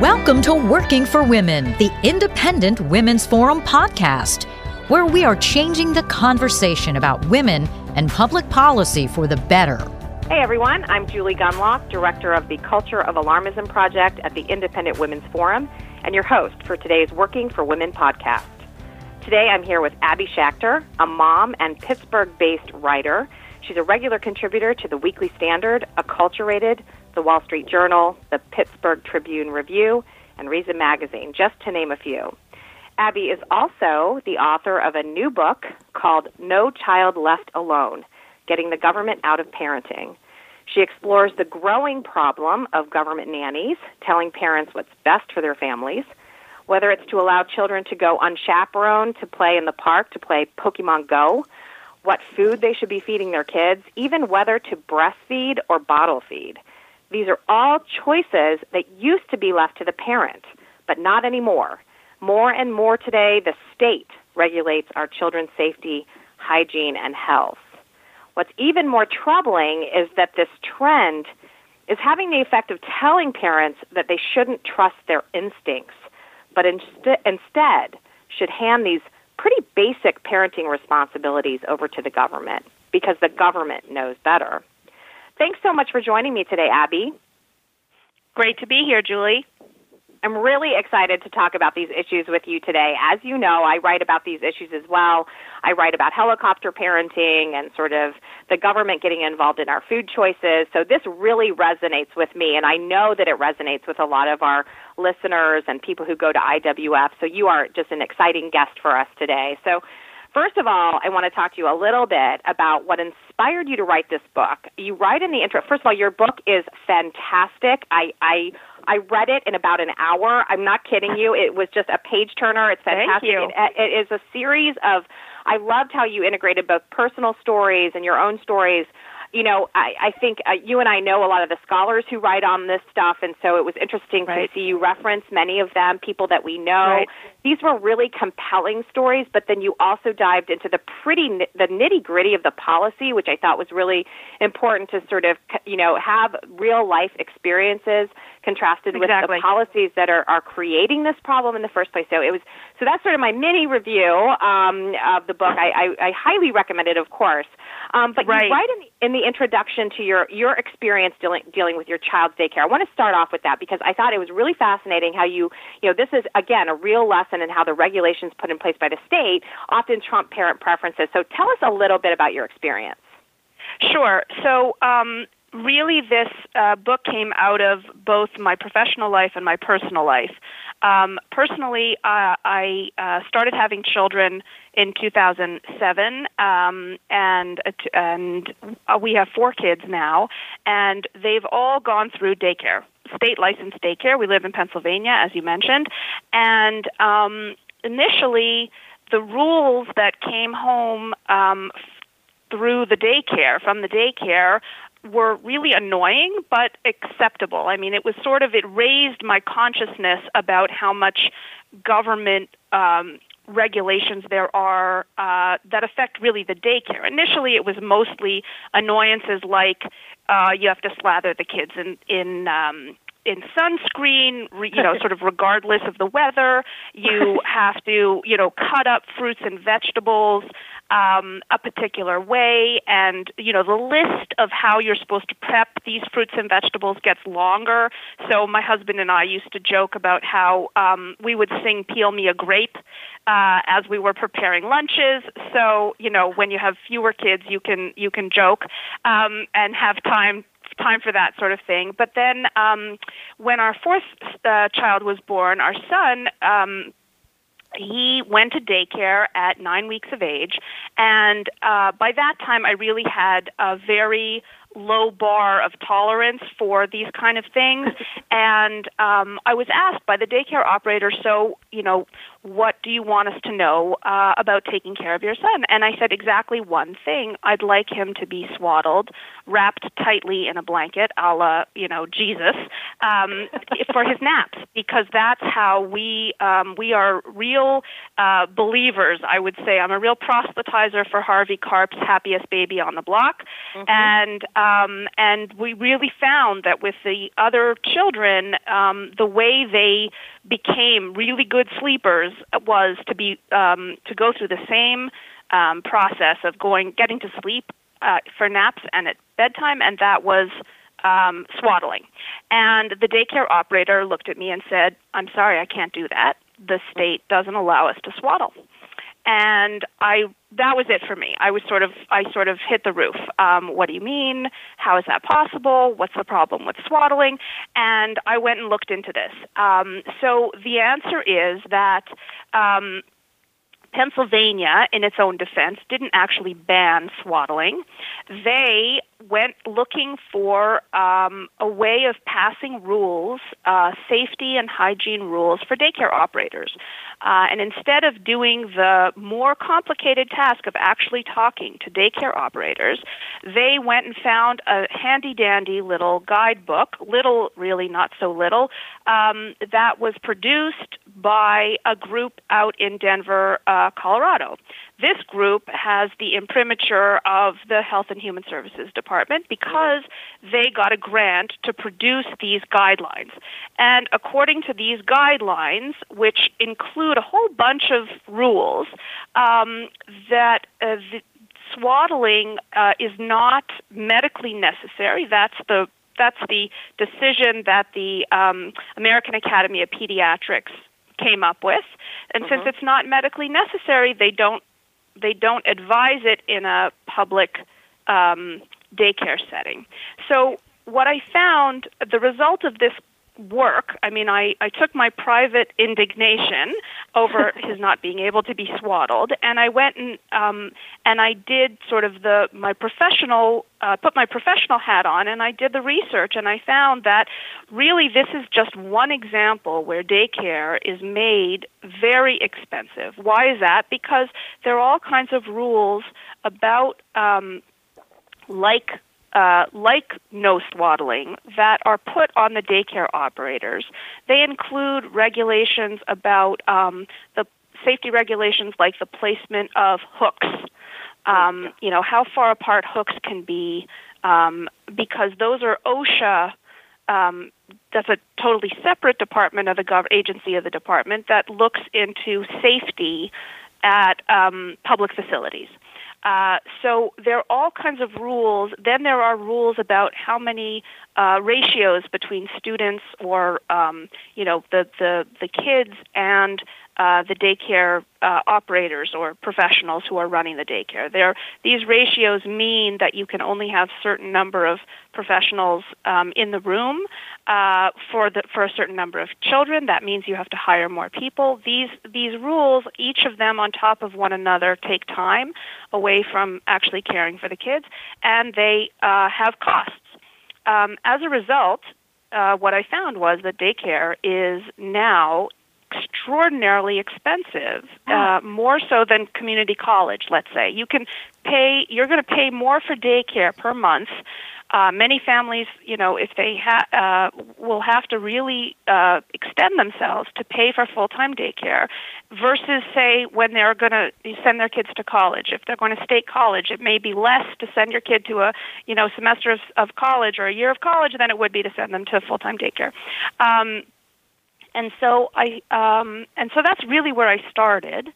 Welcome to Working for Women, the Independent Women's Forum podcast, where we are changing the conversation about women and public policy for the better. Hey everyone, I'm Julie Gunlock, Director of the Culture of Alarmism Project at the Independent Women's Forum, and your host for today's Working for Women podcast. Today I'm here with Abby Schachter, a mom and Pittsburgh based writer. She's a regular contributor to the Weekly Standard, Acculturated, the Wall Street Journal, the Pittsburgh Tribune Review, and Reason Magazine, just to name a few. Abby is also the author of a new book called No Child Left Alone Getting the Government Out of Parenting. She explores the growing problem of government nannies, telling parents what's best for their families, whether it's to allow children to go unchaperoned to play in the park, to play Pokemon Go, what food they should be feeding their kids, even whether to breastfeed or bottle feed. These are all choices that used to be left to the parent, but not anymore. More and more today, the state regulates our children's safety, hygiene, and health. What's even more troubling is that this trend is having the effect of telling parents that they shouldn't trust their instincts, but inst- instead should hand these pretty basic parenting responsibilities over to the government because the government knows better. Thanks so much for joining me today, Abby. Great to be here, Julie. I'm really excited to talk about these issues with you today. As you know, I write about these issues as well. I write about helicopter parenting and sort of the government getting involved in our food choices. So this really resonates with me, and I know that it resonates with a lot of our listeners and people who go to IWF. So you are just an exciting guest for us today. So First of all, I want to talk to you a little bit about what inspired you to write this book. You write in the intro. First of all, your book is fantastic. I I I read it in about an hour. I'm not kidding you. It was just a page turner. It's fantastic. Thank you. It, it is a series of. I loved how you integrated both personal stories and your own stories you know, I, I think uh, you and I know a lot of the scholars who write on this stuff, and so it was interesting right. to see you reference many of them, people that we know. Right. These were really compelling stories, but then you also dived into the pretty the nitty gritty of the policy, which I thought was really important to sort of you know have real life experiences contrasted exactly. with the policies that are, are creating this problem in the first place. So it was so that's sort of my mini review um, of the book. I, I, I highly recommend it, of course. Um, but right. you write in the, in the introduction to your your experience dealing dealing with your child's daycare. I want to start off with that because I thought it was really fascinating how you you know this is again a real lesson in how the regulations put in place by the state often trump parent preferences. So tell us a little bit about your experience. Sure. So um, really this uh, book came out of both my professional life and my personal life. Um, personally, uh, I uh, started having children in 2007, um, and and uh, we have four kids now, and they've all gone through daycare, state licensed daycare. We live in Pennsylvania, as you mentioned, and um, initially the rules that came home um, through the daycare from the daycare were really annoying but acceptable. I mean, it was sort of it raised my consciousness about how much government um, regulations there are uh, that affect really the daycare. Initially, it was mostly annoyances like uh, you have to slather the kids in in um, in sunscreen, re, you know, sort of regardless of the weather. You have to, you know, cut up fruits and vegetables um, a particular way, and you know the list of how you're supposed to prep these fruits and vegetables gets longer. So my husband and I used to joke about how um, we would sing "Peel Me a Grape" uh, as we were preparing lunches. So you know when you have fewer kids, you can you can joke um, and have time time for that sort of thing. But then um, when our fourth uh, child was born, our son. Um, he went to daycare at nine weeks of age, and uh, by that time, I really had a very low bar of tolerance for these kind of things. and um, I was asked by the daycare operator, so, you know, what do you want us to know uh, about taking care of your son? And I said exactly one thing. I'd like him to be swaddled, wrapped tightly in a blanket, a la, you know, Jesus, um, for his naps, because that's how we um, we are real uh, believers. I would say I'm a real proselytizer for Harvey Karp's Happiest Baby on the Block, mm-hmm. and um, and we really found that with the other children, um, the way they became really good sleepers was to be um, to go through the same um, process of going getting to sleep uh, for naps and at bedtime, and that was um, swaddling. And the daycare operator looked at me and said, "I'm sorry, I can't do that. The state doesn't allow us to swaddle." And I that was it for me. I was sort of I sort of hit the roof. Um, what do you mean? How is that possible? What's the problem with swaddling? And I went and looked into this. Um, so the answer is that. Um, Pennsylvania, in its own defense, didn't actually ban swaddling. They went looking for um, a way of passing rules, uh, safety and hygiene rules for daycare operators. Uh, and instead of doing the more complicated task of actually talking to daycare operators, they went and found a handy dandy little guidebook, little, really not so little, um, that was produced by a group out in Denver, uh, Colorado. This group has the imprimatur of the Health and Human Services Department because they got a grant to produce these guidelines. And according to these guidelines, which include a whole bunch of rules, um, that uh, the, swaddling uh, is not medically necessary. That's the that's the decision that the um, American Academy of Pediatrics came up with. And since mm-hmm. it's not medically necessary, they don't they don't advise it in a public um, daycare setting. So what I found, the result of this work. I mean, I, I took my private indignation over his not being able to be swaddled, and I went and um, and I did sort of the my professional uh, put my professional hat on, and I did the research, and I found that really this is just one example where daycare is made very expensive. Why is that? Because there are all kinds of rules about um, like uh, like no swaddling that are put on the daycare operators. They include regulations about um, the safety regulations like the placement of hooks. Um, you know how far apart hooks can be um, because those are OSHA. Um, that's a totally separate department of the gov- agency of the department that looks into safety at um, public facilities. Uh, so there are all kinds of rules. Then there are rules about how many uh, ratios between students or um, you know the, the the kids and uh, the daycare uh, operators or professionals who are running the daycare. There, these ratios mean that you can only have certain number of professionals um, in the room uh, for the for a certain number of children. That means you have to hire more people. These these rules, each of them on top of one another, take time away from actually caring for the kids, and they uh, have costs. Um, as a result, uh, what I found was that daycare is now extraordinarily expensive, uh, more so than community college, let's say. You can pay, you're going to pay more for daycare per month. Uh, many families, you know, if they ha- uh, will have to really uh, extend themselves to pay for full-time daycare, versus say when they're going to send their kids to college. If they're going to state college, it may be less to send your kid to a, you know, semester of, of college or a year of college than it would be to send them to full-time daycare. Um, and so I um, and so that's really where I started.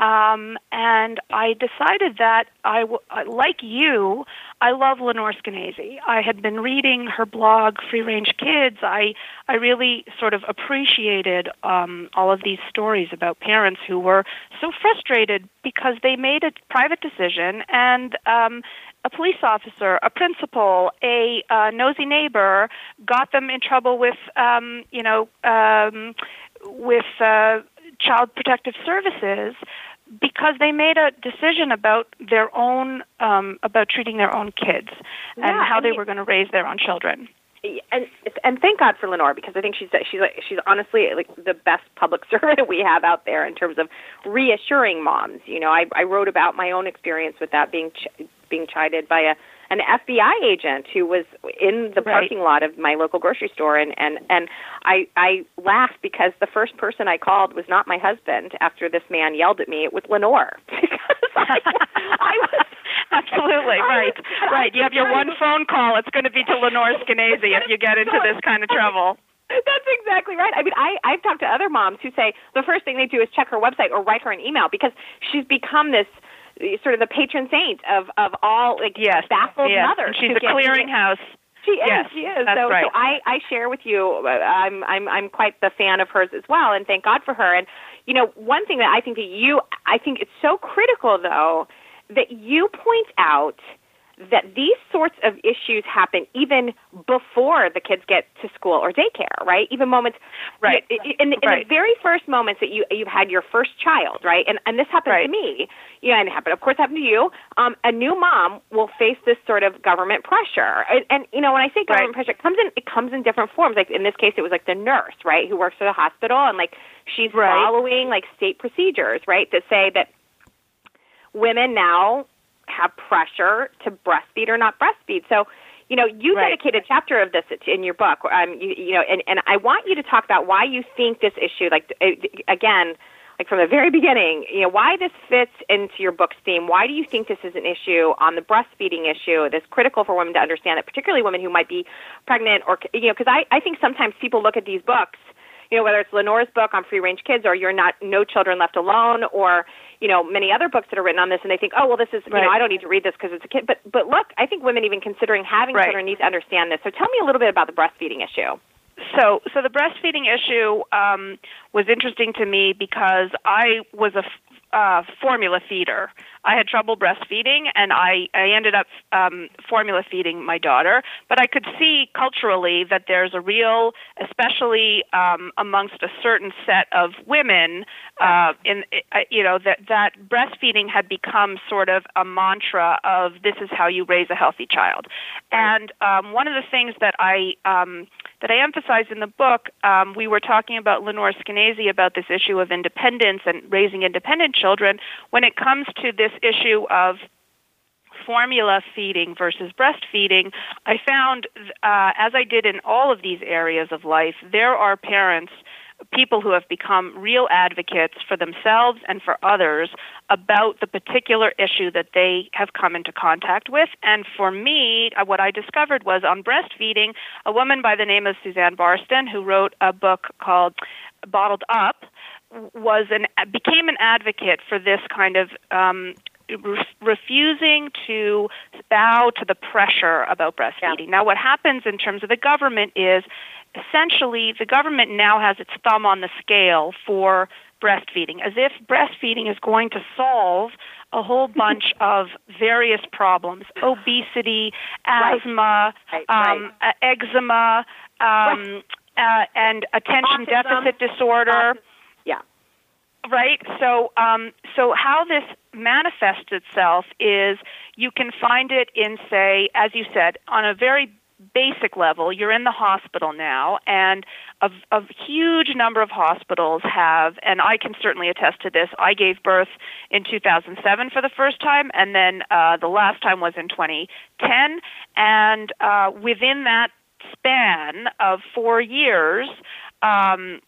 Um, and I decided that I, w- like you, I love Lenore Skenazy. I had been reading her blog, Free Range Kids. I I really sort of appreciated um, all of these stories about parents who were so frustrated because they made a private decision and um, a police officer, a principal, a uh, nosy neighbor got them in trouble with, um, you know, um, with uh, child protective services because they made a decision about their own, um, about treating their own kids yeah, and how I they were going to raise their own children. and and thank God for Lenore because I think she's she's like she's honestly like the best public servant we have out there in terms of reassuring moms. You know, I I wrote about my own experience with that being ch- being chided by a an FBI agent who was in the right. parking lot of my local grocery store. And and and I I laughed because the first person I called was not my husband after this man yelled at me it was Lenore. Because I, I was absolutely. Right. right. You have your one phone call. It's going to be to Lenore Skenazy if you get into this kind of trouble. That's exactly right. I mean, I, I've talked to other moms who say the first thing they do is check her website or write her an email because she's become this sort of the patron saint of of all like yes. baffled yes. mothers. And she's a clearinghouse. She is. Yes, she is. So, right. so I I share with you. Uh, I'm I'm I'm quite the fan of hers as well, and thank God for her. And you know, one thing that I think that you I think it's so critical though that you point out that these sorts of issues happen even before the kids get to school or daycare, right? Even moments, right? In, in, in right. the very first moments that you you've had your first child, right? And and this happened right. to me, yeah, and it happened, of course, happened to you. Um, a new mom will face this sort of government pressure, and, and you know, when I say government right. pressure, it comes in it comes in different forms. Like in this case, it was like the nurse, right, who works at the hospital, and like she's following like state procedures, right, that say that women now have pressure to breastfeed or not breastfeed. So, you know, you right. dedicate a chapter of this in your book. Um, you, you know, and, and I want you to talk about why you think this issue, like again, like from the very beginning, you know, why this fits into your book's theme. Why do you think this is an issue on the breastfeeding issue that's critical for women to understand it, particularly women who might be pregnant or, you know, because I, I think sometimes people look at these books you know, whether it's Lenore's book on free range kids or You're Not No Children Left Alone or, you know, many other books that are written on this and they think, oh, well, this is, right. you know, I don't need to read this because it's a kid. But, but look, I think women even considering having right. children need to understand this. So tell me a little bit about the breastfeeding issue. So, so the breastfeeding issue um, was interesting to me because I was a uh, formula feeder. I had trouble breastfeeding, and I, I ended up um, formula feeding my daughter. But I could see culturally that there's a real, especially um, amongst a certain set of women, uh, in uh, you know that that breastfeeding had become sort of a mantra of this is how you raise a healthy child. And um, one of the things that I um, that I emphasize in the book, um, we were talking about Lenore Skenazy about this issue of independence and raising independent children. When it comes to this issue of formula feeding versus breastfeeding, I found, uh, as I did in all of these areas of life, there are parents people who have become real advocates for themselves and for others about the particular issue that they have come into contact with. And for me, uh, what I discovered was on breastfeeding, a woman by the name of Suzanne Barston, who wrote a book called Bottled Up, was an became an advocate for this kind of um, re- refusing to bow to the pressure about breastfeeding. Yeah. Now, what happens in terms of the government is essentially the government now has its thumb on the scale for breastfeeding, as if breastfeeding is going to solve a whole bunch of various problems obesity, asthma, right. Um, uh, eczema, um, uh, and attention Autism. deficit disorder. Yeah. Right. So, um, so how this manifests itself is you can find it in, say, as you said, on a very basic level, you're in the hospital now, and a, a huge number of hospitals have, and I can certainly attest to this. I gave birth in 2007 for the first time, and then uh, the last time was in 2010. And uh, within that span of four years, um,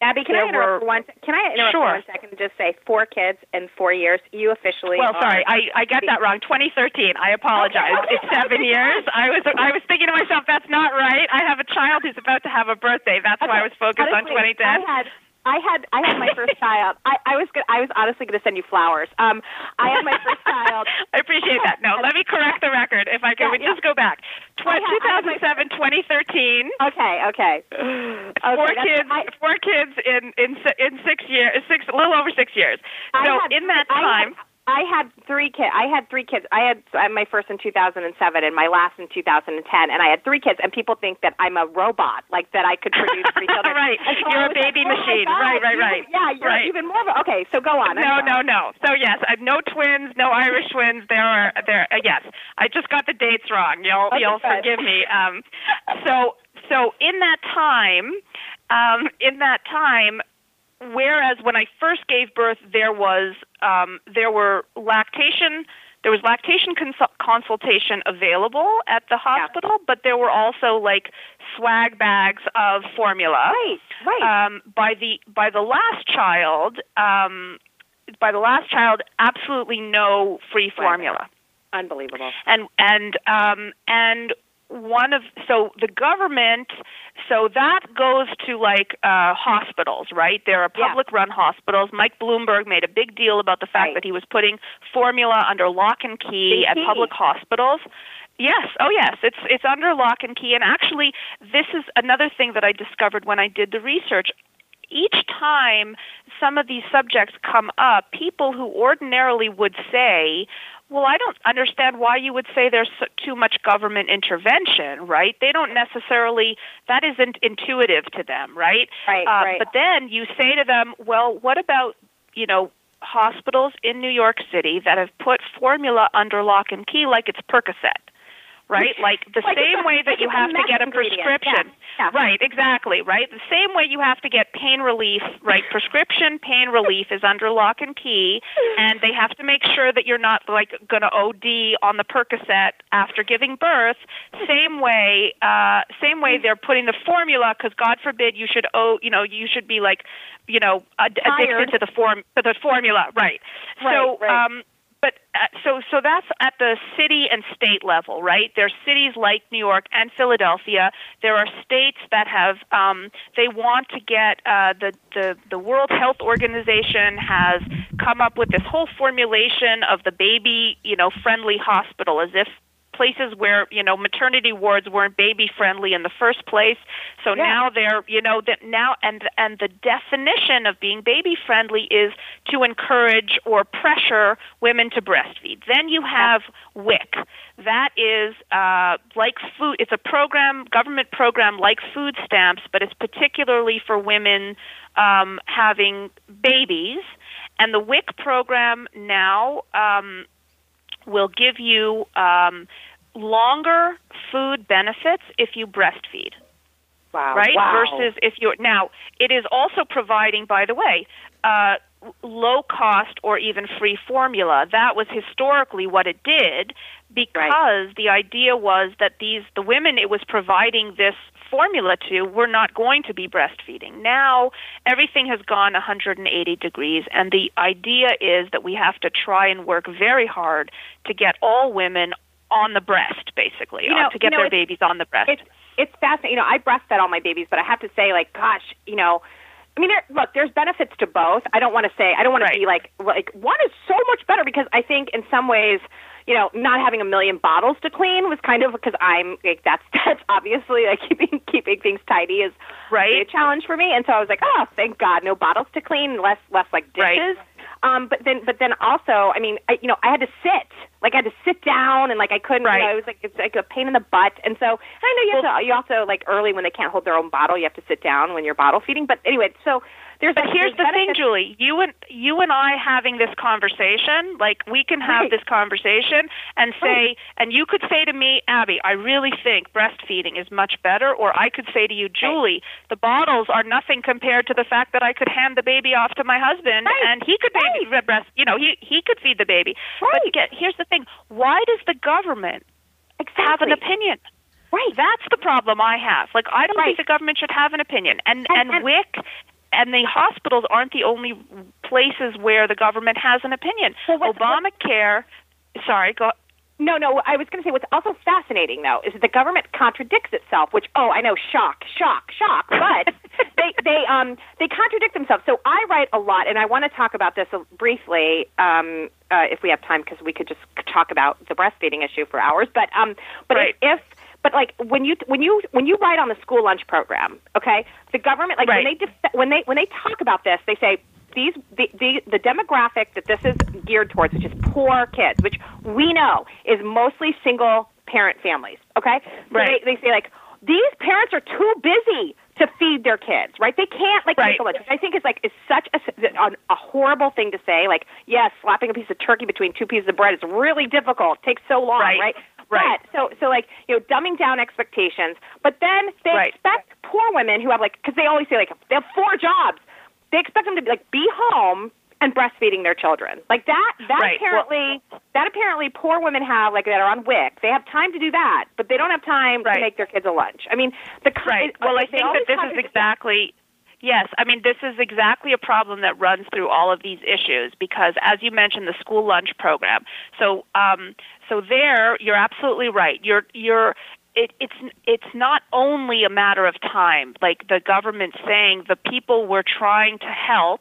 Abby, can There I interrupt were- for one? Can I interrupt Sure. for one second and just say four kids in four years? You officially. Well, sorry, I, I got that wrong. 2013. I apologize. Okay, okay, it's seven okay. years. I was I was thinking to myself, that's not right. I have a child who's about to have a birthday. That's why I was focused on Honestly, 2010. I had I had I had my first child. I, I was good, I was honestly going to send you flowers. Um, I had my first child. I appreciate that. No, let me correct the record. If I can. We yeah. just go back. Tw- had- I had my 2007, 2013. Okay, okay. Four Okay, kids. I- four kids in in in six years. Six, a little over six years. So had- in that I had- time, I had three kids. I had three kids. I had I had my first in 2007 and my last in 2010, and I had three kids. And people think that I'm a robot, like that I could produce three children. right, you're a baby like, machine. Oh right, right, you, right. Yeah, you're right. even more. Of a, okay, so go on. No, no, no. So yes, I've no twins, no Irish twins. There are there. Uh, yes, I just got the dates wrong. You'll okay, you'll good. forgive me. Um, so so in that time, um, in that time, whereas when I first gave birth, there was um, there were lactation. There was lactation cons- consultation available at the hospital, but there were also like swag bags of formula. Right, right. Um, by the by the last child, um, by the last child, absolutely no free formula. Unbelievable. And and um, and one of so the government so that goes to like uh hospitals right? There are Yeah. public run hospitals. Mike bloomberg made a big deal about the fact Right. that he was putting formula under lock and key at public hospitals. Yes. Oh yes. It's it's under lock and key. And actually this is another thing that i discovered when i did the research. Each time some of these subjects come up, people who ordinarily would say, well, I don't understand why you would say there's too much government intervention, right? They don't necessarily, that isn't intuitive to them, right? Right, Uh, right. But then you say to them, well, what about, you know, hospitals in New York City that have put formula under lock and key like it's Percocet? Right? Like the Like same a- way that like you have to get a prescription. Yeah, yeah. Right, exactly, right? The same way you have to get pain relief, right? Prescription pain relief is under lock and key, and they have to make sure that you're not like going to OD on the Percocet after giving birth. Same way, uh, same way they're putting the formula because God forbid you should oh, you know, you should be like, you know, ad- addicted to the form to the formula, right? so, Right, right. um, but uh, so so that's at the city and state level, right? There's cities like New York and Philadelphia. There are states that have um, they want to get uh, the the the World Health Organization has come up with this whole formulation of the baby you know friendly hospital as if places where you know maternity wards weren't baby friendly in the first place. So Yeah. now they're you know that now and and the definition of being baby friendly is to encourage or pressure women to breastfeed. Then you have WIC. That is uh, like food it's a program government program like food stamps but it's particularly for women um, having babies. And the WIC program now um, will give you um, longer food benefits if you breastfeed, Wow. right? Wow. Versus if you're now, it is also providing, by the way, uh, low cost or even free formula. That was historically what it did because the idea was that these the women it was providing this formula to were not going to be breastfeeding. Now everything has gone 180 degrees and the idea is that we have to try and work very hard to get all women on the breast basically You know- to get you know, their babies on the breast. it's it's fascinating. You know, I breastfed all my babies, but I have to say, like, gosh, you know, I mean, there, look, there's benefits to both. I don't want to say I don't want Right. to be like like one is so much better because I think in some ways, you know, not having a million bottles to clean was kind of because I'm like that's that's obviously like keeping keeping things tidy is Right. a challenge for me. And so I was like, oh, thank God, no bottles to clean, less less like dishes. Right. Um, but then, but then also, I mean, I, you know, I had to sit, like I had to sit down, and like I couldn't. Right. You know, it was like it's like a pain in the butt. And so, and I know you have to. You also like early when they can't hold their own bottle, you have to sit down when you're bottle feeding. But anyway, so there's. But here's the thing, Julie. You and you and I having this conversation, like we can have Right. this conversation and oh. say, and you could say to me, Abby, I really think breastfeeding is much better, or I could say to you, Julie, the bottles are nothing compared to the fact that I could hand the baby off to my husband Right. and he could baby breast, you know, he he could feed the baby. Right. But get, here's the thing: why does the government exactly. have an opinion? Right. That's the problem I have. Like I don't Right. think the government should have an opinion. And And- and, and- WIC and the hospitals aren't the only places where the government has an opinion. What's- Obamacare sorry, go No, no. I was going to say what's also fascinating though is that the government contradicts itself. Which oh, I know, shock, shock, shock. But they they um they contradict themselves. So I write a lot, and I want to talk about this briefly um, uh, if we have time, because we could just talk about the breastfeeding issue for hours. But um, but Right. if, if but like when you when you when you write on the school lunch program, okay, the government like when they def- when they when they talk about this, they say these the, the the demographic that this is geared towards, which is poor kids, which we know is mostly single parent families. Okay, so right. they, they say like these parents are too busy to feed their kids, right? They can't like right. lunch. I think is like is such a, a, a horrible thing to say. Like, yes, slapping a piece of turkey between two pieces of bread is really difficult. It takes so long, right? right? Right. So so like you know dumbing down expectations, but then they right. expect poor women who have like because they always say like they have four jobs, they expect them to be, like be home and breastfeeding their children. Like that that right. apparently well, that apparently poor women have like that are on WIC. They have time to do that, but they don't have time right. to make their kids a lunch. I mean, the right. Well, I think that this is exactly Yes, I mean this is exactly a problem that runs through all of these issues because, as you mentioned, the school lunch program. So, um, so there, you're absolutely right. You're you're it, it's it's not only a matter of time, like the government saying the people we're trying to help.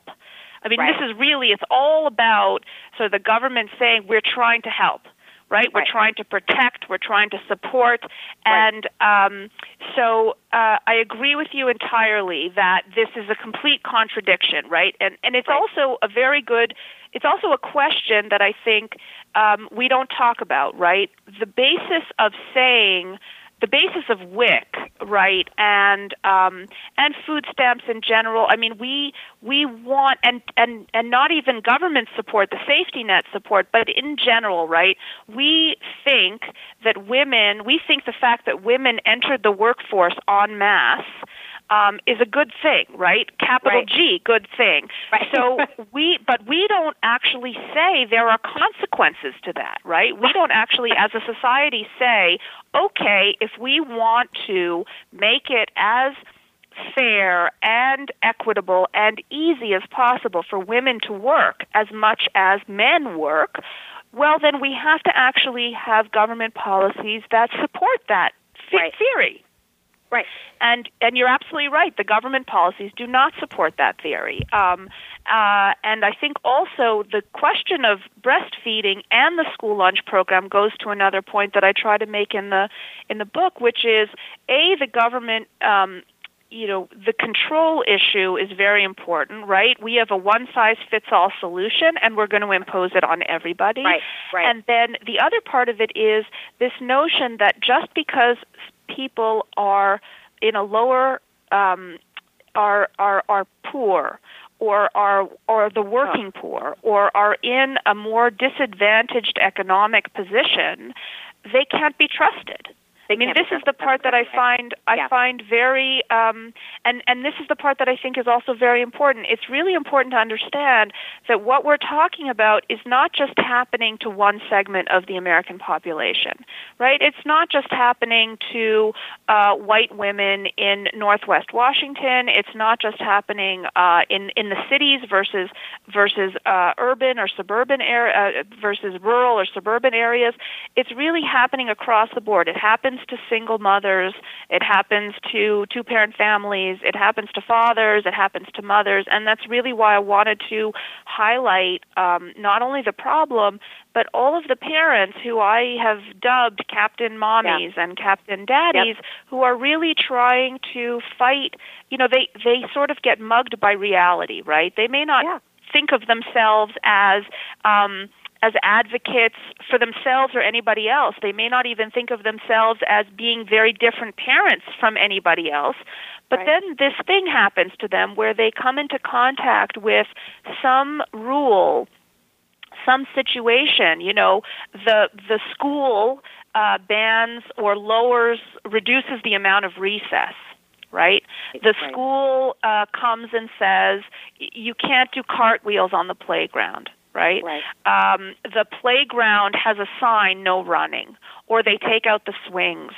I mean, right. this is really it's all about so the government saying we're trying to help right? We're right. trying to protect, we're trying to support, and right. um, so uh, I agree with you entirely that this is a complete contradiction, right? And and it's right. also a very good. It's also a question that I think um, we don't talk about, right? The basis of saying the basis of WIC, right, and um, and food stamps in general. I mean, we we want and and and not even government support, the safety net support, but in general, right? We think that women, we think the fact that women entered the workforce en masse um, is a good thing, right? Capital right. G, good thing. Right. So we, but we don't actually say there are consequences to that, right? We don't actually, as a society, say, okay, if we want to make it as fair and equitable and easy as possible for women to work as much as men work, well, then we have to actually have government policies that support that right. theory. Right. And and you're absolutely right. The government policies do not support that theory. Um, uh, and I think also the question of breastfeeding and the school lunch program goes to another point that I try to make in the in the book, which is a the government. Um, you know, the control issue is very important, right? We have a one size fits all solution and we're going to impose it on everybody. Right, right. And then the other part of it is this notion that just because people are in a lower um, are are are poor or are or the working poor or are in a more disadvantaged economic position, they can't be trusted. I mean, this is the part that I find I yeah. find very, um, and and this is the part that I think is also very important. It's really important to understand that what we're talking about is not just happening to one segment of the American population, right? It's not just happening to uh, white women in Northwest Washington. It's not just happening uh, in in the cities versus versus uh, urban or suburban area uh, versus rural or suburban areas. It's really happening across the board. It happens to single mothers, it happens to two parent families, it happens to fathers, it happens to mothers, and that's really why I wanted to highlight um, not only the problem, but all of the parents who I have dubbed Captain Mommies yeah. and Captain Daddies yep. who are really trying to fight, you know, they, they sort of get mugged by reality, right? They may not yeah. think of themselves as um, as advocates for themselves or anybody else. They may not even think of themselves as being very different parents from anybody else. But right. then this thing happens to them where they come into contact with some rule, some situation, you know, the the school uh, bans or lowers reduces the amount of recess right? The school uh, comes and says you can't do cartwheels on the playground right? Right. Um, the playground has a sign, no running, or they take out the swings.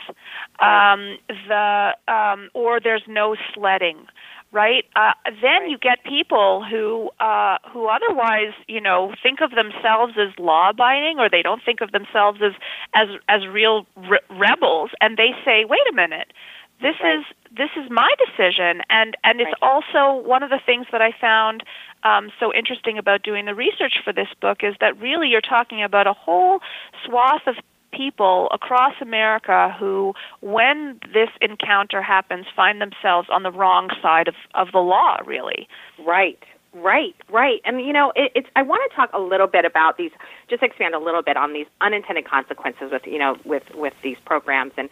Um, the um, or there's no sledding. Right. Uh, then right. you get people who uh, who otherwise, you know, think of themselves as law-abiding, or they don't think of themselves as as as real re- rebels, and they say, "Wait a minute, this right. is this is my decision and and it's right. also one of the things that i found um, so interesting about doing the research for this book is that really you're talking about a whole swath of people across america who when this encounter happens find themselves on the wrong side of, of the law really right Right, right. And you know, it, it's I want to talk a little bit about these just expand a little bit on these unintended consequences with, you know, with with these programs and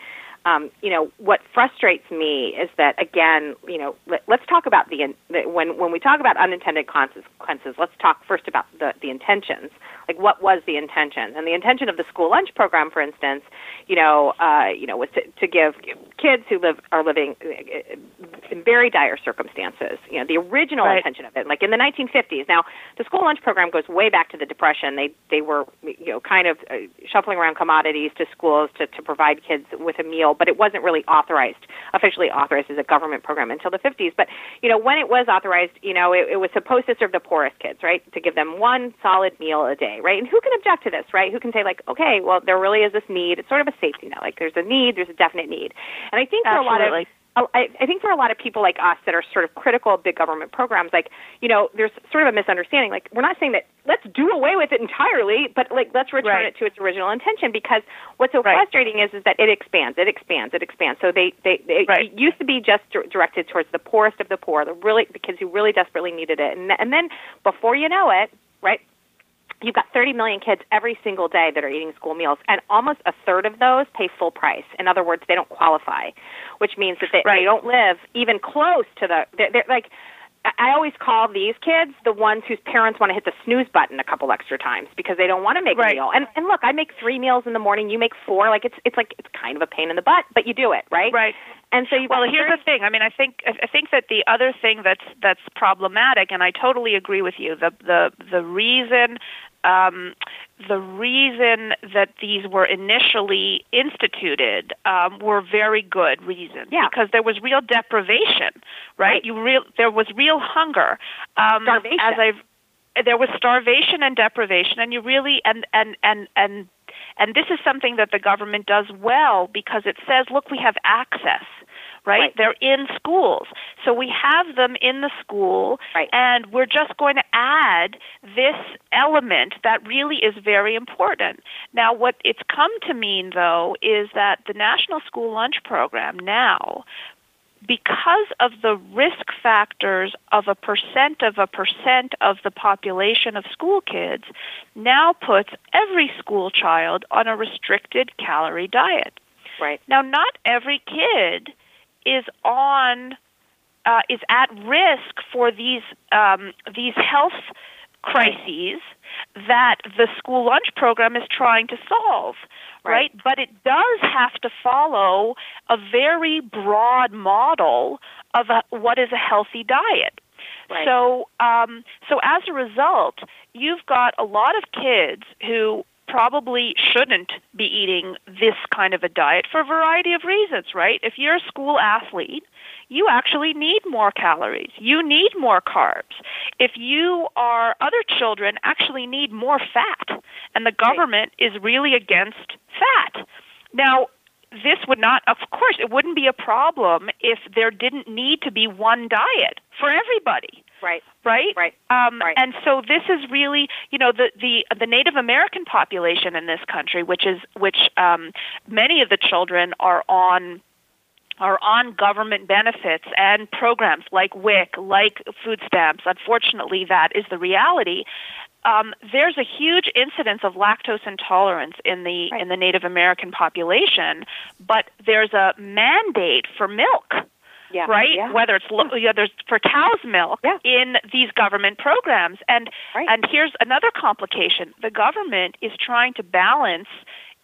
um, you know, what frustrates me is that again, you know, let, us talk about the, the when when we talk about unintended consequences, let's talk first about the the intentions. Like, what was the intention? And the intention of the school lunch program, for instance, you know, uh, you know, was to, to give kids who live are living uh, in very dire circumstances. You know, the original right. intention of it, like in the 1950s. Now, the school lunch program goes way back to the Depression. They they were you know kind of uh, shuffling around commodities to schools to to provide kids with a meal but it wasn't really authorized, officially authorized as a government program until the 50s. But, you know, when it was authorized, you know, it, it was supposed to serve the poorest kids, right? To give them one solid meal a day, right? And who can object to this, right? Who can say, like, okay, well, there really is this need. It's sort of a safety net. Like, there's a need, there's a definite need. And I think for Absolutely. a lot of I, I think for a lot of people like us that are sort of critical of big government programs, like you know, there's sort of a misunderstanding. Like we're not saying that let's do away with it entirely, but like let's return right. it to its original intention. Because what's so right. frustrating is is that it expands, it expands, it expands. So they they, they right. it used to be just directed towards the poorest of the poor, the really the kids who really desperately needed it, and and then before you know it, right, you've got 30 million kids every single day that are eating school meals, and almost a third of those pay full price. In other words, they don't qualify, which means that they, right. they don't live even close to the. They're, they're like. I always call these kids the ones whose parents want to hit the snooze button a couple extra times because they don't want to make right. a meal. And and look, I make three meals in the morning. You make four. Like it's it's like it's kind of a pain in the butt, but you do it, right? Right. And so you well, here's the thing. I mean, I think I think that the other thing that's that's problematic, and I totally agree with you. The the the reason um, the reason that these were initially instituted um, were very good reasons yeah. because there was real deprivation, right? right. You real there was real hunger. Um, starvation. As I've there was starvation and deprivation, and you really and and and and and this is something that the government does well because it says, look, we have access right? right? They're in schools. So we have them in the school, right. and we're just going to add this element that really is very important. Now, what it's come to mean, though, is that the National School Lunch Program now because of the risk factors of a percent of a percent of the population of school kids, now puts every school child on a restricted calorie diet. Right. Now, not every kid is on uh, is at risk for these um, these health crises that the school lunch program is trying to solve right. right. but it does have to follow a very broad model of a, what is a healthy diet right. so um, so as a result you've got a lot of kids who probably shouldn't be eating this kind of a diet for a variety of reasons, right? If you're a school athlete, you actually need more calories. You need more carbs. If you are other children actually need more fat, and the government is really against fat. Now, this would not, of course, it wouldn't be a problem if there didn't need to be one diet for everybody. Right. Right. Right. Um, right. And so this is really, you know, the the the Native American population in this country, which is which um, many of the children are on are on government benefits and programs like WIC, like food stamps. Unfortunately, that is the reality. Um, there's a huge incidence of lactose intolerance in the right. in the Native American population, but there's a mandate for milk yeah. right? Yeah. Whether it's lo- yeah, there's for cow's milk yeah. in these government programs, and right. and here's another complication: the government is trying to balance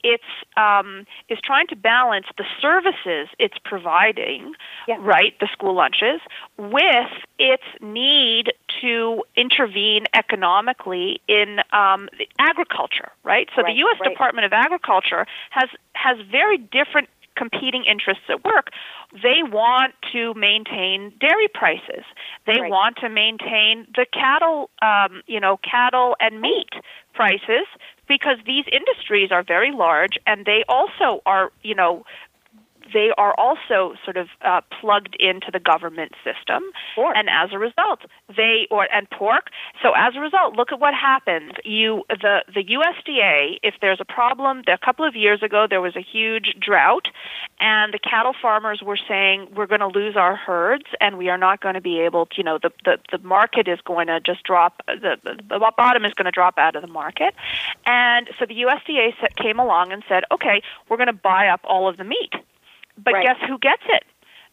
its um, is trying to balance the services it's providing, yeah. right, the school lunches, with its need to intervene economically in um, agriculture, right? So right. the U.S. Right. Department of Agriculture has has very different competing interests at work. They want to maintain dairy prices. They right. want to maintain the cattle, um, you know, cattle and meat prices because these industries are very large and they also are, you know, they are also sort of uh, plugged into the government system, pork. and as a result, they or and pork. So as a result, look at what happens. You the the USDA, if there's a problem, a couple of years ago there was a huge drought, and the cattle farmers were saying we're going to lose our herds, and we are not going to be able to. You know, the the the market is going to just drop. The the, the bottom is going to drop out of the market, and so the USDA came along and said, okay, we're going to buy up all of the meat. But right. guess who gets it?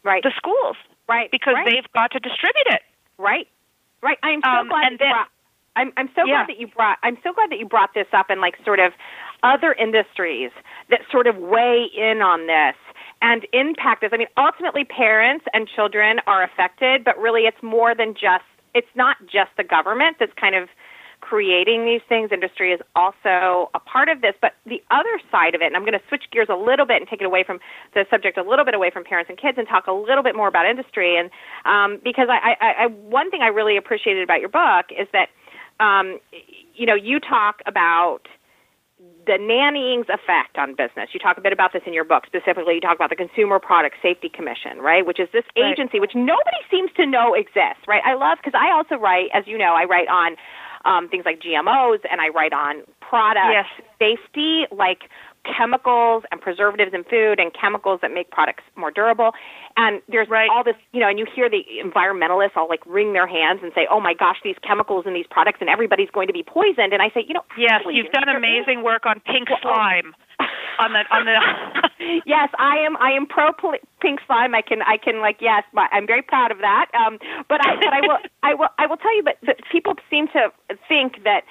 Right. The schools. Right. Because right. they've got to distribute it. Right. Right. I'm so um, glad and that then, brought, I'm I'm so yeah. glad that you brought I'm so glad that you brought this up and like sort of other industries that sort of weigh in on this and impact this. I mean, ultimately parents and children are affected, but really it's more than just it's not just the government that's kind of creating these things. Industry is also a part of this. But the other side of it, and I'm going to switch gears a little bit and take it away from the subject, a little bit away from parents and kids, and talk a little bit more about industry. And um, because I, I, I, one thing I really appreciated about your book is that, um, you know, you talk about the nannying's effect on business. You talk a bit about this in your book. Specifically, you talk about the Consumer Product Safety Commission, right? Which is this agency right. which nobody seems to know exists, right? I love because I also write, as you know, I write on um, things like GMOs and I write on product yes. safety, like chemicals and preservatives in food and chemicals that make products more durable. And there's right. all this, you know, and you hear the environmentalists all like wring their hands and say, "Oh my gosh, these chemicals in these products, and everybody's going to be poisoned." And I say, you know, yes, you've done amazing work on pink slime. on the on the yes i am i am pro pink slime. I can i can like yes i'm very proud of that. Um but i but i will i will i will tell you but, but people seem to think that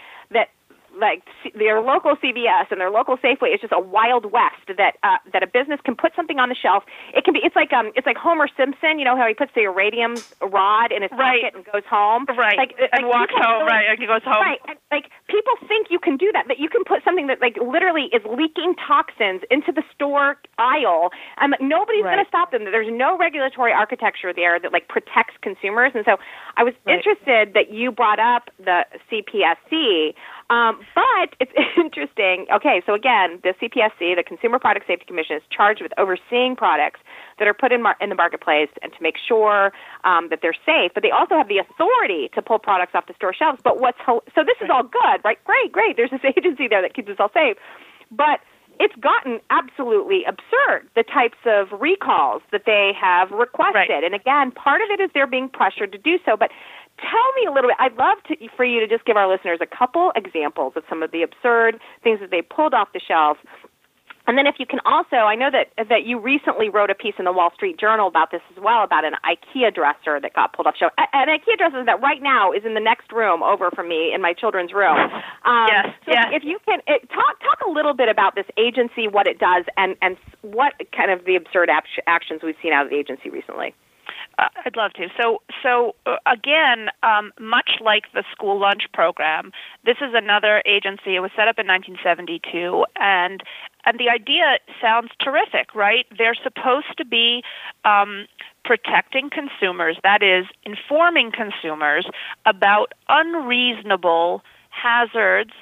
like their local CVS and their local Safeway is just a wild west that uh, that a business can put something on the shelf. It can be it's like um it's like Homer Simpson, you know how he puts the iridium rod in his right. pocket and goes home, right? Like, and like walks home, really, right? And he goes home, right? And, like people think you can do that, that you can put something that like literally is leaking toxins into the store aisle, and like, nobody's right. going to stop them. There's no regulatory architecture there that like protects consumers, and so I was right. interested that you brought up the CPSC. Um, but it's interesting. Okay, so again, the CPSC, the Consumer Product Safety Commission, is charged with overseeing products that are put in, mar- in the marketplace and to make sure um, that they're safe. But they also have the authority to pull products off the store shelves. But what's ho- so this is all good, right? Great, great. There's this agency there that keeps us all safe. But it's gotten absolutely absurd the types of recalls that they have requested. Right. And again, part of it is they're being pressured to do so. But tell me a little bit. I'd love to, for you to just give our listeners a couple examples of some of the absurd things that they pulled off the shelf. And then, if you can also, I know that that you recently wrote a piece in the Wall Street Journal about this as well, about an IKEA dresser that got pulled off the shelf. An IKEA dresser that right now is in the next room over from me in my children's room. Um, yes, so yes. If you can it, talk talk a little bit about this agency, what it does, and and what kind of the absurd actions we've seen out of the agency recently. I'd love to. So, so uh, again, um, much like the school lunch program, this is another agency. It was set up in 1972, and and the idea sounds terrific, right? They're supposed to be um, protecting consumers. That is, informing consumers about unreasonable hazards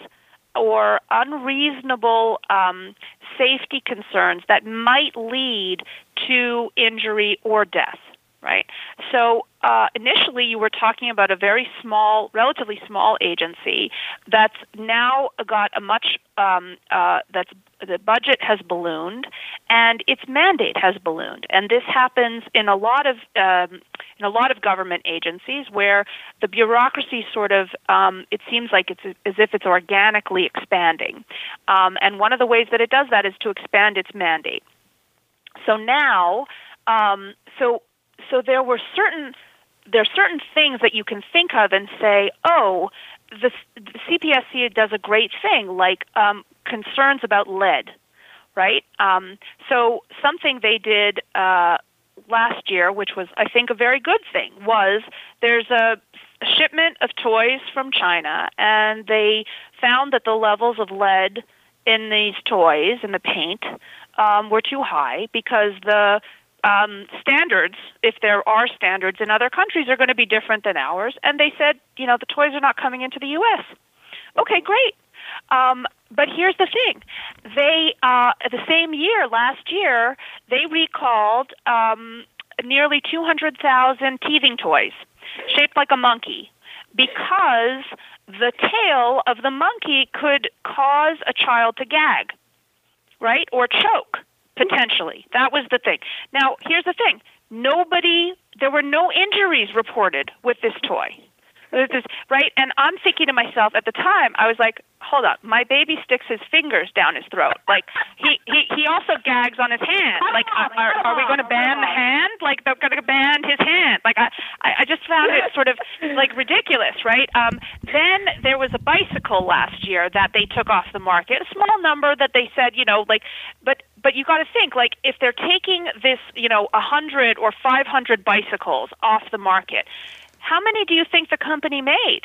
or unreasonable um, safety concerns that might lead to injury or death right? So uh, initially, you were talking about a very small, relatively small agency that's now got a much um, uh, that's the budget has ballooned and its mandate has ballooned, and this happens in a lot of um, in a lot of government agencies where the bureaucracy sort of um, it seems like it's as if it's organically expanding, um, and one of the ways that it does that is to expand its mandate. So now, um, so so there were certain there are certain things that you can think of and say, oh, the, the CPSC does a great thing, like um, concerns about lead, right? Um, so something they did uh, last year, which was I think a very good thing, was there's a shipment of toys from China, and they found that the levels of lead in these toys in the paint um, were too high because the um, standards, if there are standards in other countries, are going to be different than ours. And they said, you know, the toys are not coming into the U.S. Okay, great. Um, but here's the thing: they uh, the same year, last year, they recalled um, nearly 200,000 teething toys shaped like a monkey because the tail of the monkey could cause a child to gag, right, or choke potentially. That was the thing. Now, here's the thing: nobody, there were no injuries reported with this toy. Right? And I'm thinking to myself at the time, I was like, hold up, my baby sticks his fingers down his throat. Like he he he also gags on his hand. Like are, are we going to ban the hand? Like they're going to ban his hand? Like I I just found it sort of like ridiculous, right? Um, then there was a bicycle last year that they took off the market, a small number that they said, you know, like, but but you got to think like if they're taking this, you know, a hundred or five hundred bicycles off the market, how many do you think the company made?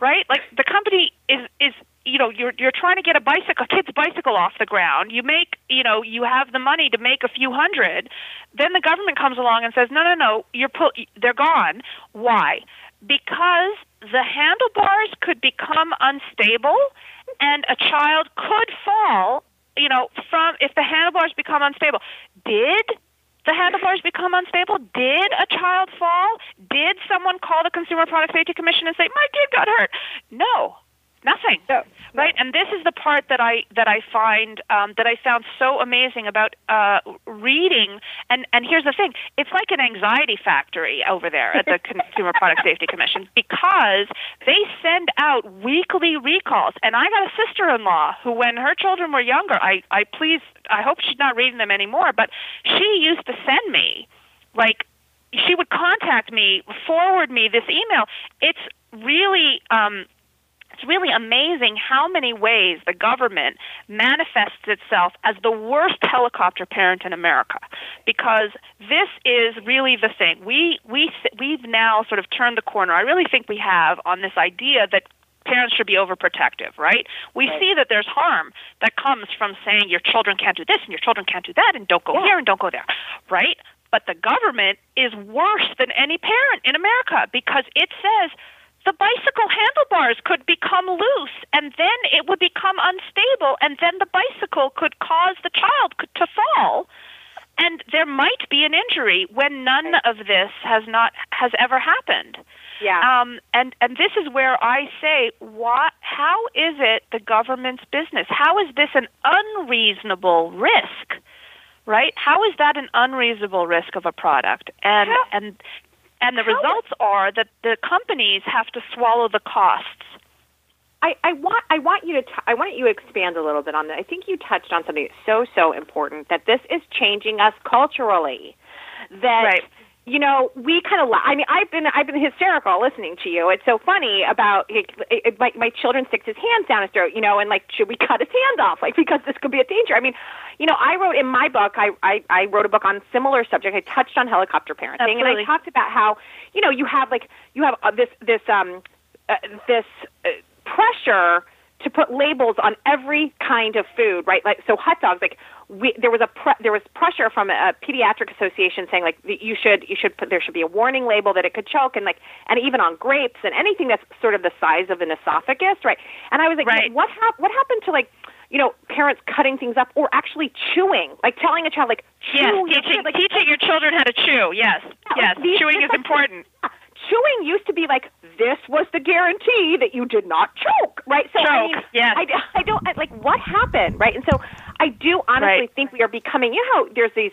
Right? Like the company is is you know you're you're trying to get a bicycle a kid's bicycle off the ground you make you know you have the money to make a few hundred then the government comes along and says no no no you're pu- they're gone why because the handlebars could become unstable and a child could fall you know from if the handlebars become unstable did the handlebars become unstable? Did a child fall? Did someone call the Consumer Product Safety Commission and say, my kid got hurt? No, Nothing. No, right, and this is the part that I that I find um, that I found so amazing about uh, reading. And and here's the thing: it's like an anxiety factory over there at the Consumer Product Safety Commission because they send out weekly recalls. And I got a sister-in-law who, when her children were younger, I I please I hope she's not reading them anymore, but she used to send me like she would contact me, forward me this email. It's really um, it's really amazing how many ways the government manifests itself as the worst helicopter parent in America because this is really the thing. We we we've now sort of turned the corner. I really think we have on this idea that parents should be overprotective, right? We right. see that there's harm that comes from saying your children can't do this and your children can't do that and don't go yeah. here and don't go there, right? But the government is worse than any parent in America because it says the bicycle handlebars could become loose and then it would become unstable and then the bicycle could cause the child to fall. And there might be an injury when none of this has not has ever happened. Yeah. Um and and this is where i say what how is it the government's business? How is this an unreasonable risk? Right? How is that an unreasonable risk of a product? And how, and and the results are that the companies have to swallow the costs. I, I want I want you to t- I want you to expand a little bit on that. I think you touched on something so so important that this is changing us culturally. That right you know, we kind of. I mean, I've been I've been hysterical listening to you. It's so funny about it, it, my my children sticks his hands down his throat, you know, and like, should we cut his hand off, like because this could be a danger. I mean, you know, I wrote in my book, I I, I wrote a book on similar subject. I touched on helicopter parenting, Absolutely. and I talked about how you know you have like you have uh, this this um uh, this uh, pressure to put labels on every kind of food, right? Like so, hot dogs. Like we, there was a pre- there was pressure from a, pediatric association saying like you should you should put there should be a warning label that it could choke and like and even on grapes and anything that's sort of the size of an esophagus, right? And I was like, right. what hap- what happened to like you know, parents cutting things up or actually chewing, like telling a child, like, chew yes, teaching, like, teaching your children how to chew. Yes, yeah, yes, like, chewing is like, important. Yeah chewing used to be like this was the guarantee that you did not choke, right? So choke, I mean, yes. I, I don't I, like what happened, right? And so I do honestly right. think we are becoming. You know, how there's these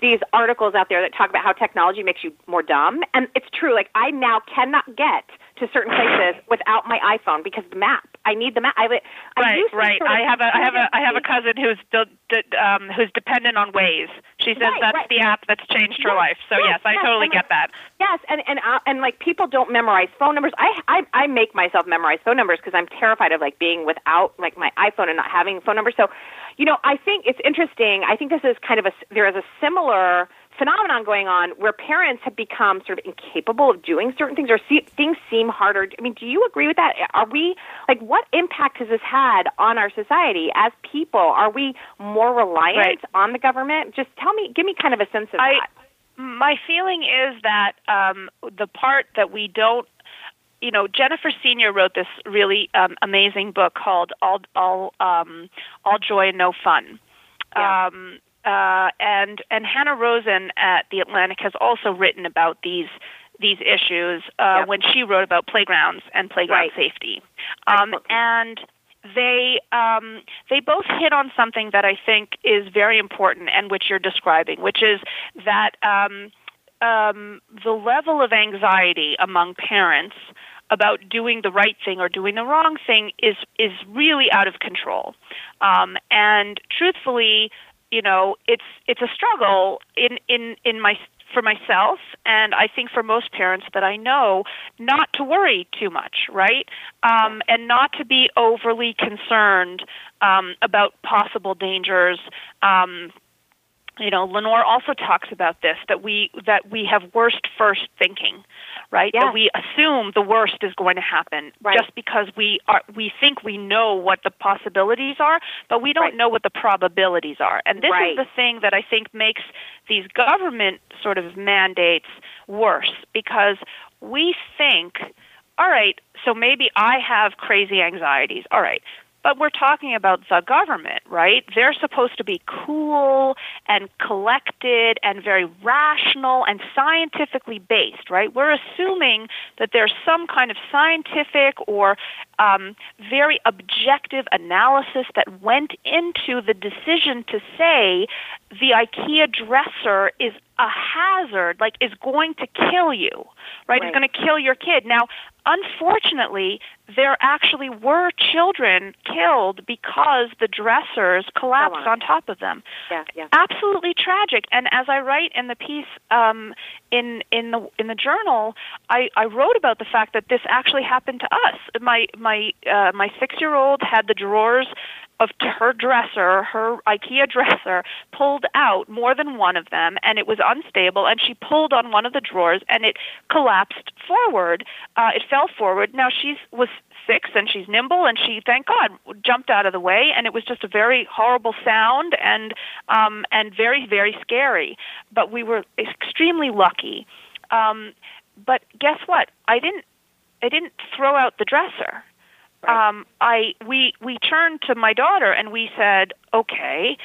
these articles out there that talk about how technology makes you more dumb, and it's true. Like I now cannot get to certain places without my iPhone because the map. I need the map. I, I right, right. sort of I have a I have a I have a cousin who's de- de- um, who's dependent on Waze. She says Right, that's right. the app that's changed her Yes, life. So yes, yes, I yes, totally and get that. Yes, and and uh, and like people don't memorize phone numbers. I I, I make myself memorize phone numbers because I'm terrified of like being without like my iPhone and not having phone numbers. So, you know, I think it's interesting. I think this is kind of a there is a similar phenomenon going on where parents have become sort of incapable of doing certain things or see, things seem harder. I mean, do you agree with that? Are we like what impact has this had on our society as people? Are we more reliant Right. on the government? Just tell me, give me kind of a sense of I- that. My feeling is that um, the part that we don't you know, Jennifer Senior wrote this really um, amazing book called "All All um, All Joy and No Fun." Yeah. Um, uh, and and Hanna Rosin at the Atlantic has also written about these these issues uh, Yep. when she wrote about playgrounds and playground Right. safety. Um, and they um, they both hit on something that I think is very important and which you're describing, which is that um, um, the level of anxiety among parents about doing the right thing or doing the wrong thing is is really out of control. Um, and truthfully, you know, it's it's a struggle in in in my for myself and I think for most parents that I know not to worry too much, right? Um, and not to be overly concerned um, about possible dangers. Um, you know, Lenore also talks about this that we that we have worst first thinking, right? Yeah. That we assume the worst is going to happen Right. just because we are we think we know what the possibilities are, but we don't Right. know what the probabilities are. And this Right. is the thing that I think makes these government sort of mandates worse because we think all right, so maybe I have crazy anxieties. All right. But we're talking about the government, right? They're supposed to be cool and collected and very rational and scientifically based, right? We're assuming that there's some kind of scientific or um, very objective analysis that went into the decision to say the IKEA dresser is a hazard, like is going to kill you, right? Right. It's going to kill your kid. Now, unfortunately, there actually were children killed because the dressers collapsed on. on top of them. Yeah, yeah. Absolutely tragic. And as I write in the piece um, in in the in the journal, I, I wrote about the fact that this actually happened to us. My my uh, my six year old had the drawers of her dresser, her IKEA dresser, pulled out more than one of them, and it was unstable. And she pulled on one of the drawers, and it collapsed forward. Uh, it fell forward. Now she's was six, and she's nimble, and she, thank God, jumped out of the way. And it was just a very horrible sound, and um, and very very scary. But we were extremely lucky. Um, but guess what? I didn't. I didn't throw out the dresser. Um, I we we turned to my daughter and we said, okay,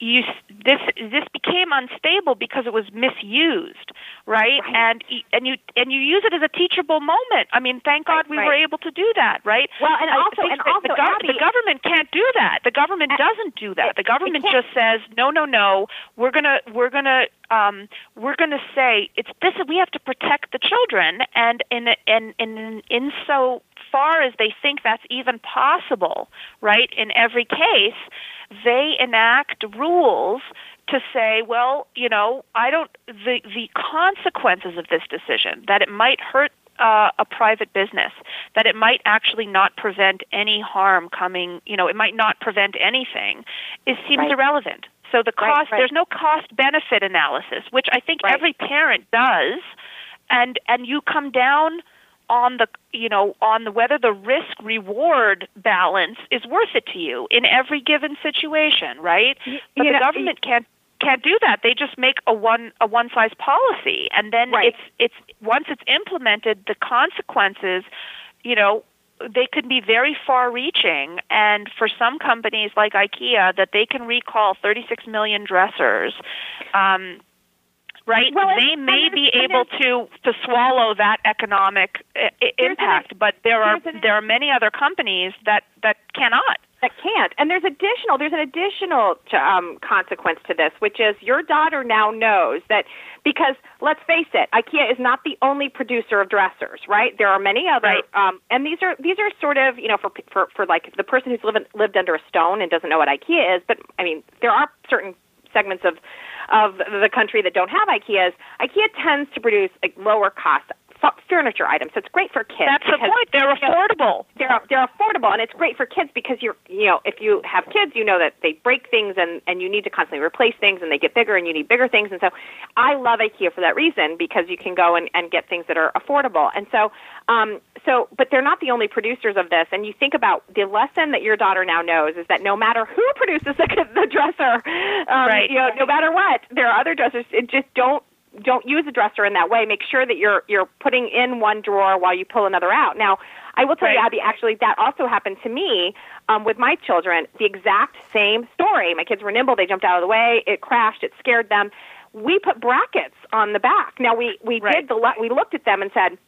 you this this became unstable because it was misused, right? Right. And and you and you use it as a teachable moment. I mean, thank God Right, we right. were able to do that, right? Well, and I also- and that the, also, gov- Abby- the government can't do that. The government doesn't do that. The government just says, no, no, no. We're gonna we're gonna um, we're gonna say it's this. We have to protect the children, and in in in in so far as they think that's even possible, right? In every case, they enact rules to say, well, you know, I don't the the consequences of this decision that it might hurt uh, a private business, that it might actually not prevent any harm coming, you know, it might not prevent anything, it seems Right. irrelevant. So the Right, cost right. there's no cost benefit analysis, which I think Right. every parent does, and and you come down on the you know on the whether the risk reward balance is worth it to you in every given situation, right? But you the know, government can't can't do that. They just make a one a one size policy, and then Right. it's it's once it's implemented, the consequences, you know, they could be very far reaching. And for some companies like IKEA, that they can recall 36 million dressers. Um, Right, Well, they may be able to to swallow that economic I- I- Here's an- impact, but there are an- there are many other companies that that cannot. that can't. And there's additional there's an additional um, consequence to this, which is your daughter now knows that because let's face it, IKEA is not the only producer of dressers, right? There are many other, Right. um, and these are these are sort of you know for for for like the person who's lived lived under a stone and doesn't know what IKEA is. But I mean, there are certain segments of of the country that don't have IKEAs. IKEA tends to produce like lower cost furniture items, so it's great for kids. That's the point. They're affordable. they're they're affordable and it's great for kids because you're you know if you have kids you know that they break things and and you need to constantly replace things and they get bigger and you need bigger things and so I love IKEA for that reason because you can go and and get things that are affordable and so um so but they're not the only producers of this and you think about the lesson that your daughter now knows is that no matter who produces the, the dresser um Right. you know no matter what there are other dressers it just don't don't use a dresser in that way. Make sure that you're you're putting in one drawer while you pull another out. Now, I will tell right. you, Abby, actually, that also happened to me um, with my children. The exact same story. My kids were nimble; they jumped out of the way. It crashed. It scared them. We put brackets on the back. Now we we right. did the we looked at them and said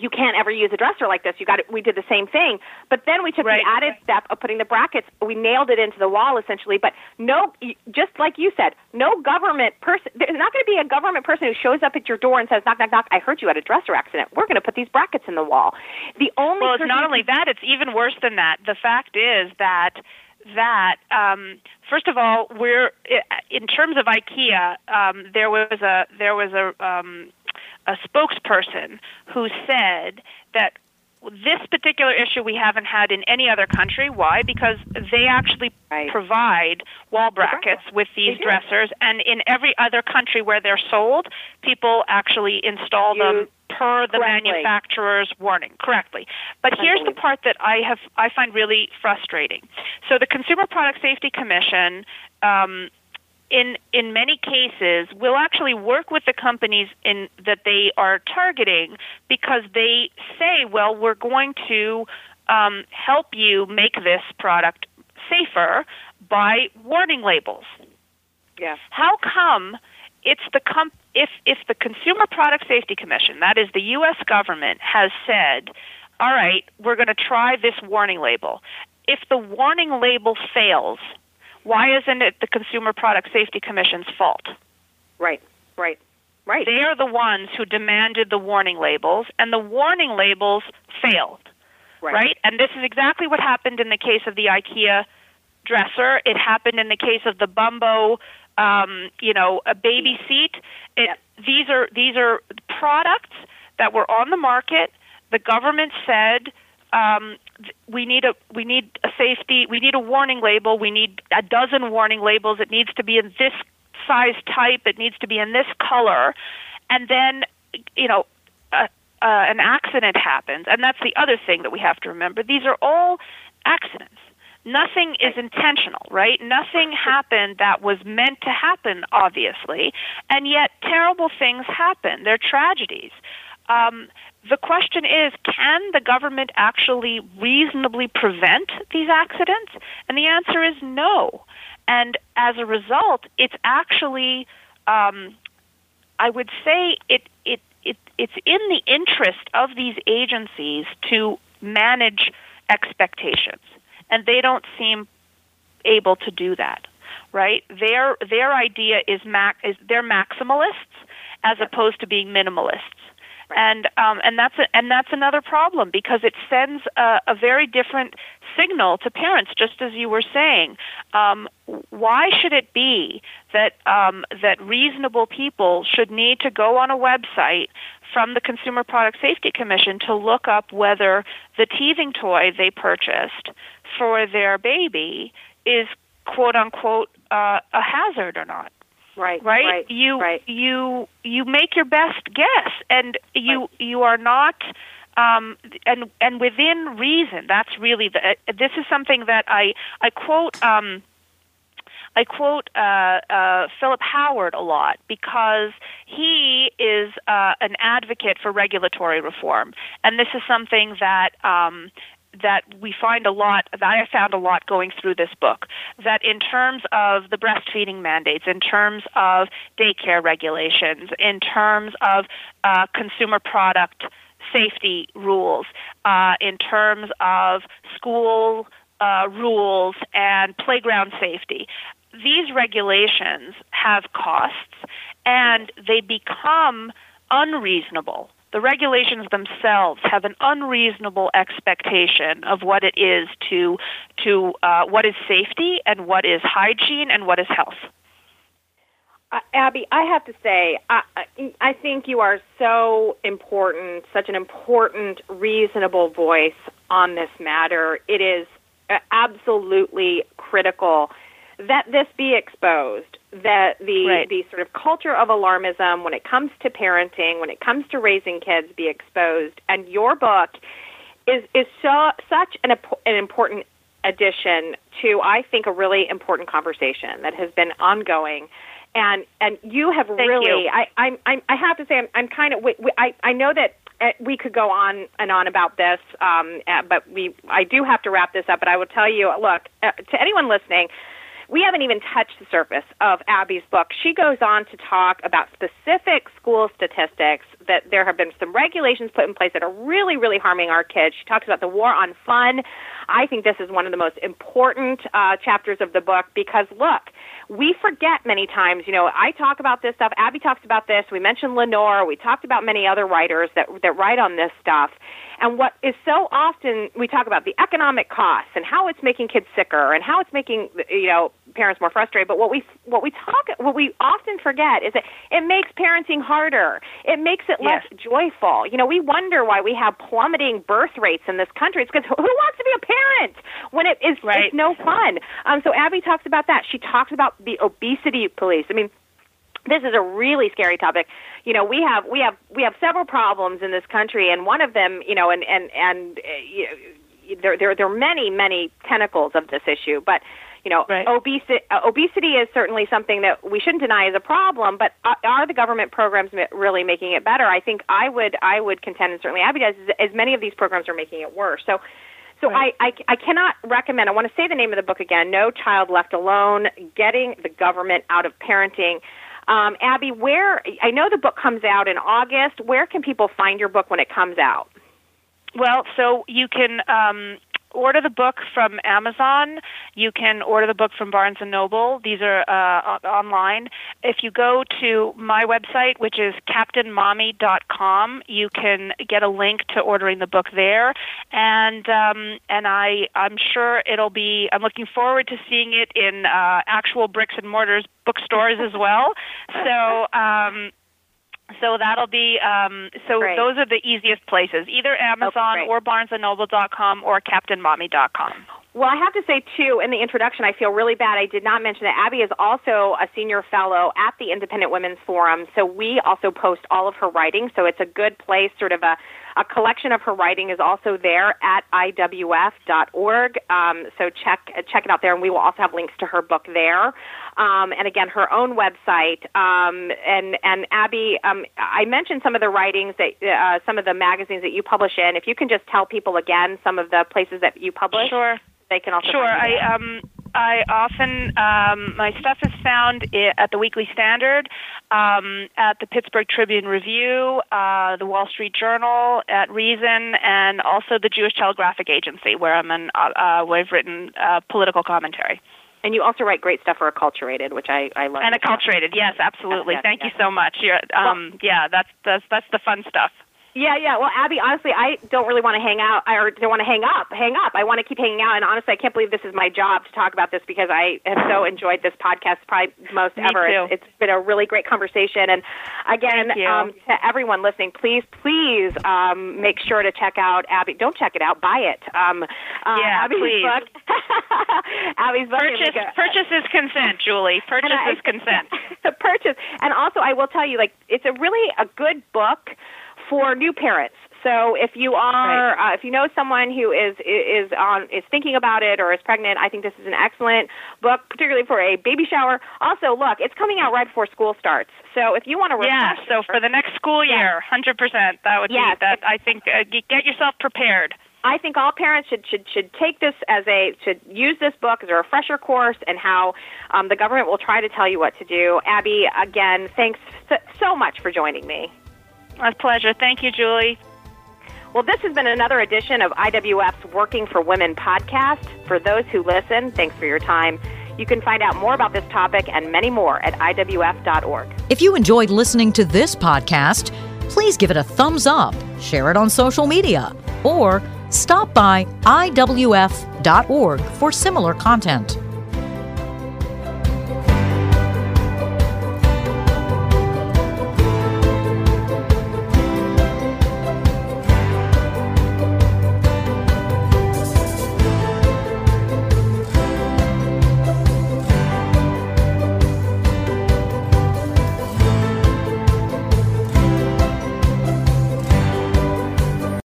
you can't ever use a dresser like this. You got it. We did the same thing, but then we took right. the added step of putting the brackets. We nailed it into the wall essentially. But no, just like you said, no government person. There's not going to be a government person who shows up at your door and says, "Knock, knock, knock. I heard you had a dresser accident. We're going to put these brackets in the wall." The only well, it's not only that; it's even worse than that. The fact is that that um, first of all, we're in terms of IKEA. Um, there was a there was a um, a spokesperson who said that this particular issue we haven't had in any other country. Why? Because they actually right. provide wall brackets with these dressers, and in every other country where they're sold, people actually install you them per the correctly. manufacturer's warning correctly. But here's the part that I have I find really frustrating. So the Consumer Product Safety Commission um, in in many cases will actually work with the companies in that they are targeting because they say, well, we're going to um, help you make this product safer by warning labels. Yeah. How come it's the com- if if the Consumer Product Safety Commission, that is the U.S. government, has said, all right, we're going to try this warning label. If the warning label fails, why isn't it the Consumer Product Safety Commission's fault? Right, right, right. They are the ones who demanded the warning labels, and the warning labels failed. Right. right? And this is exactly what happened in the case of the IKEA dresser. It happened in the case of the Bumbo, um, you know, a baby seat. It, yep. These are these are products that were on the market. The government said um, we need a we need a safety we need a warning label. We need a dozen warning labels. It needs to be in this size type. It needs to be in this color. And then you know uh, uh, an accident happens. And that's the other thing that we have to remember. These are all accidents. Nothing is intentional right? Nothing happened that was meant to happen obviously. And yet terrible things happen. They're tragedies. Um, the question is can the government actually reasonably prevent these accidents? And the answer is no. And as a result, it's actually, um, I would say, it, it, it, it's in the interest of these agencies to manage expectations. And they don't seem able to do that, right? Their, their idea is, mac- is they're maximalists as opposed to being minimalists and um, and that's a, and that's another problem because it sends a, a very different signal to parents. Just as you were saying, um, why should it be that um, that reasonable people should need to go on a website from the Consumer Product Safety Commission to look up whether the teething toy they purchased for their baby is quote unquote uh, a hazard or not? Right. Right. right you right. you you make your best guess, and you right. you are not. Um, and and within reason, that's really the. Uh, this is something that I I quote. Um, I quote uh, uh, Philip Howard a lot because he is uh, an advocate for regulatory reform, and this is something that um, that we find a lot that I found a lot going through this book that in terms of the breastfeeding mandates, in terms of daycare regulations, in terms of uh, consumer product safety rules, uh, in terms of school uh, rules and playground safety, these regulations have costs and they become unreasonable the regulations themselves have an unreasonable expectation of what it is to to uh, what is safety and what is hygiene and what is health. Uh, Abby, I have to say, I, I think you are so important, such an important, reasonable voice on this matter. It is uh, absolutely critical that this be exposed that the right. the sort of culture of alarmism when it comes to parenting, when it comes to raising kids, be exposed. And your book is is so such an an important addition to I think a really important conversation that has been ongoing. and and you have Thank really. you. I I'm, I'm I have to say I'm I'm kind of. We, we, I I know that. uh, We could go on and on about this, um, uh, but we I do have to wrap this up. But I will tell you, look, uh, to anyone listening, we haven't even touched the surface of Abby's book. She goes on to talk about specific school statistics that there have been some regulations put in place that are really, really harming our kids. She talks about the war on fun. I think this is one of the most important uh, chapters of the book because, look, we forget many times. You know, I talk about this stuff. Abby talks about this. We mentioned Lenore. We talked about many other writers that that write on this stuff. And what is so often we talk about the economic costs and how it's making kids sicker and how it's making you know parents more frustrated. But what we what we talk what we often forget is that it makes parenting harder. It makes it less Yes. joyful. You know, we wonder why we have plummeting birth rates in this country. It's because who wants to be a parent when it is Right. it's no fun. Um, so Abby talks about that. She talks about the obesity police. I mean this is a really scary topic. You know, we have we have we have several problems in this country, and one of them, you know, and and and uh, you know, there there there are many many tentacles of this issue, but. You know, Right. obesity, uh, obesity is certainly something that we shouldn't deny as a problem. But are, are the government programs really making it better? I think I would I would contend, and certainly Abby does, is, is many of these programs are making it worse. So, so Right. I, I I cannot recommend. I want to say the name of the book again: No Child Left Alone: Getting the Government Out of Parenting. Um, Abby, where I know the book comes out in August. Where can people find your book when it comes out? Well, so you can um, order the book from Amazon. You can order the book from Barnes and Noble. These are uh, online. If you go to my website, which is captainmommy.com, you can get a link to ordering the book there. And um, and I I'm sure it'll be. I'm looking forward to seeing it in uh, actual bricks and mortars bookstores as well. So. Um, so that'll be um, so Great. those are the easiest places, either Amazon or BarnesandNoble.com or CaptainMommy.com. Well, I have to say too, in the introduction, I feel really bad. I did not mention that Abby is also a senior fellow at the Independent Women's Forum. So we also post all of her writing. So it's a good place, sort of a, a collection of her writing is also there at iwf.org. Um, so check check it out there, and we will also have links to her book there. Um, and again, her own website. Um, and and Abby, um, I mentioned some of the writings that uh, some of the magazines that you publish in. If you can just tell people again some of the places that you publish, Sure. they can also Sure. find you there. I um I often um, my stuff is found at the Weekly Standard, um, at the Pittsburgh Tribune Review, uh, the Wall Street Journal, at Reason, and also the Jewish Telegraphic Agency, where I'm an uh, uh, where I've written uh, political commentary And you also write great stuff for Acculturated, which I, I love. and acculturated. Yes, absolutely. Yes, Thank yes. you so much. You're, um, yeah, that's that's that's the fun stuff. Yeah, yeah. Well, Abby, honestly, I don't really want to hang out or don't want to hang up, hang up. I want to keep hanging out. And honestly, I can't believe this is my job to talk about this because I have so enjoyed this podcast, probably most Me ever. too. It's, it's been a really great conversation. And again, um, to everyone listening, please, please um, make sure to check out Abby. Don't check it out, buy it. Um, uh, Yeah, Abby's please. book. Abby's book. Purchase purchase is consent, Julie. Purchase I- is consent. purchase. And also, I will tell you, like, it's a really a good book for new parents. So if you are, uh, if you know someone who is is on is thinking about it or is pregnant, I think this is an excellent book, particularly for a baby shower. Also, look, it's coming out right before school starts. So if you want to, Yeah, so for the next school year, hundred percent. That would Yes. be that. I think uh, get yourself prepared. I think all parents should should should take this as a should use this book as a refresher course and how um, the government will try to tell you what to do. Abby, again, thanks so, so much for joining me. A pleasure. Thank you, Julie. Well, this has been another edition of IWF's Working for Women podcast. For those who listen, thanks for your time. You can find out more about this topic and many more at IWF.org. If you enjoyed listening to this podcast, please give it a thumbs up, share it on social media, or stop by IWF.org for similar content.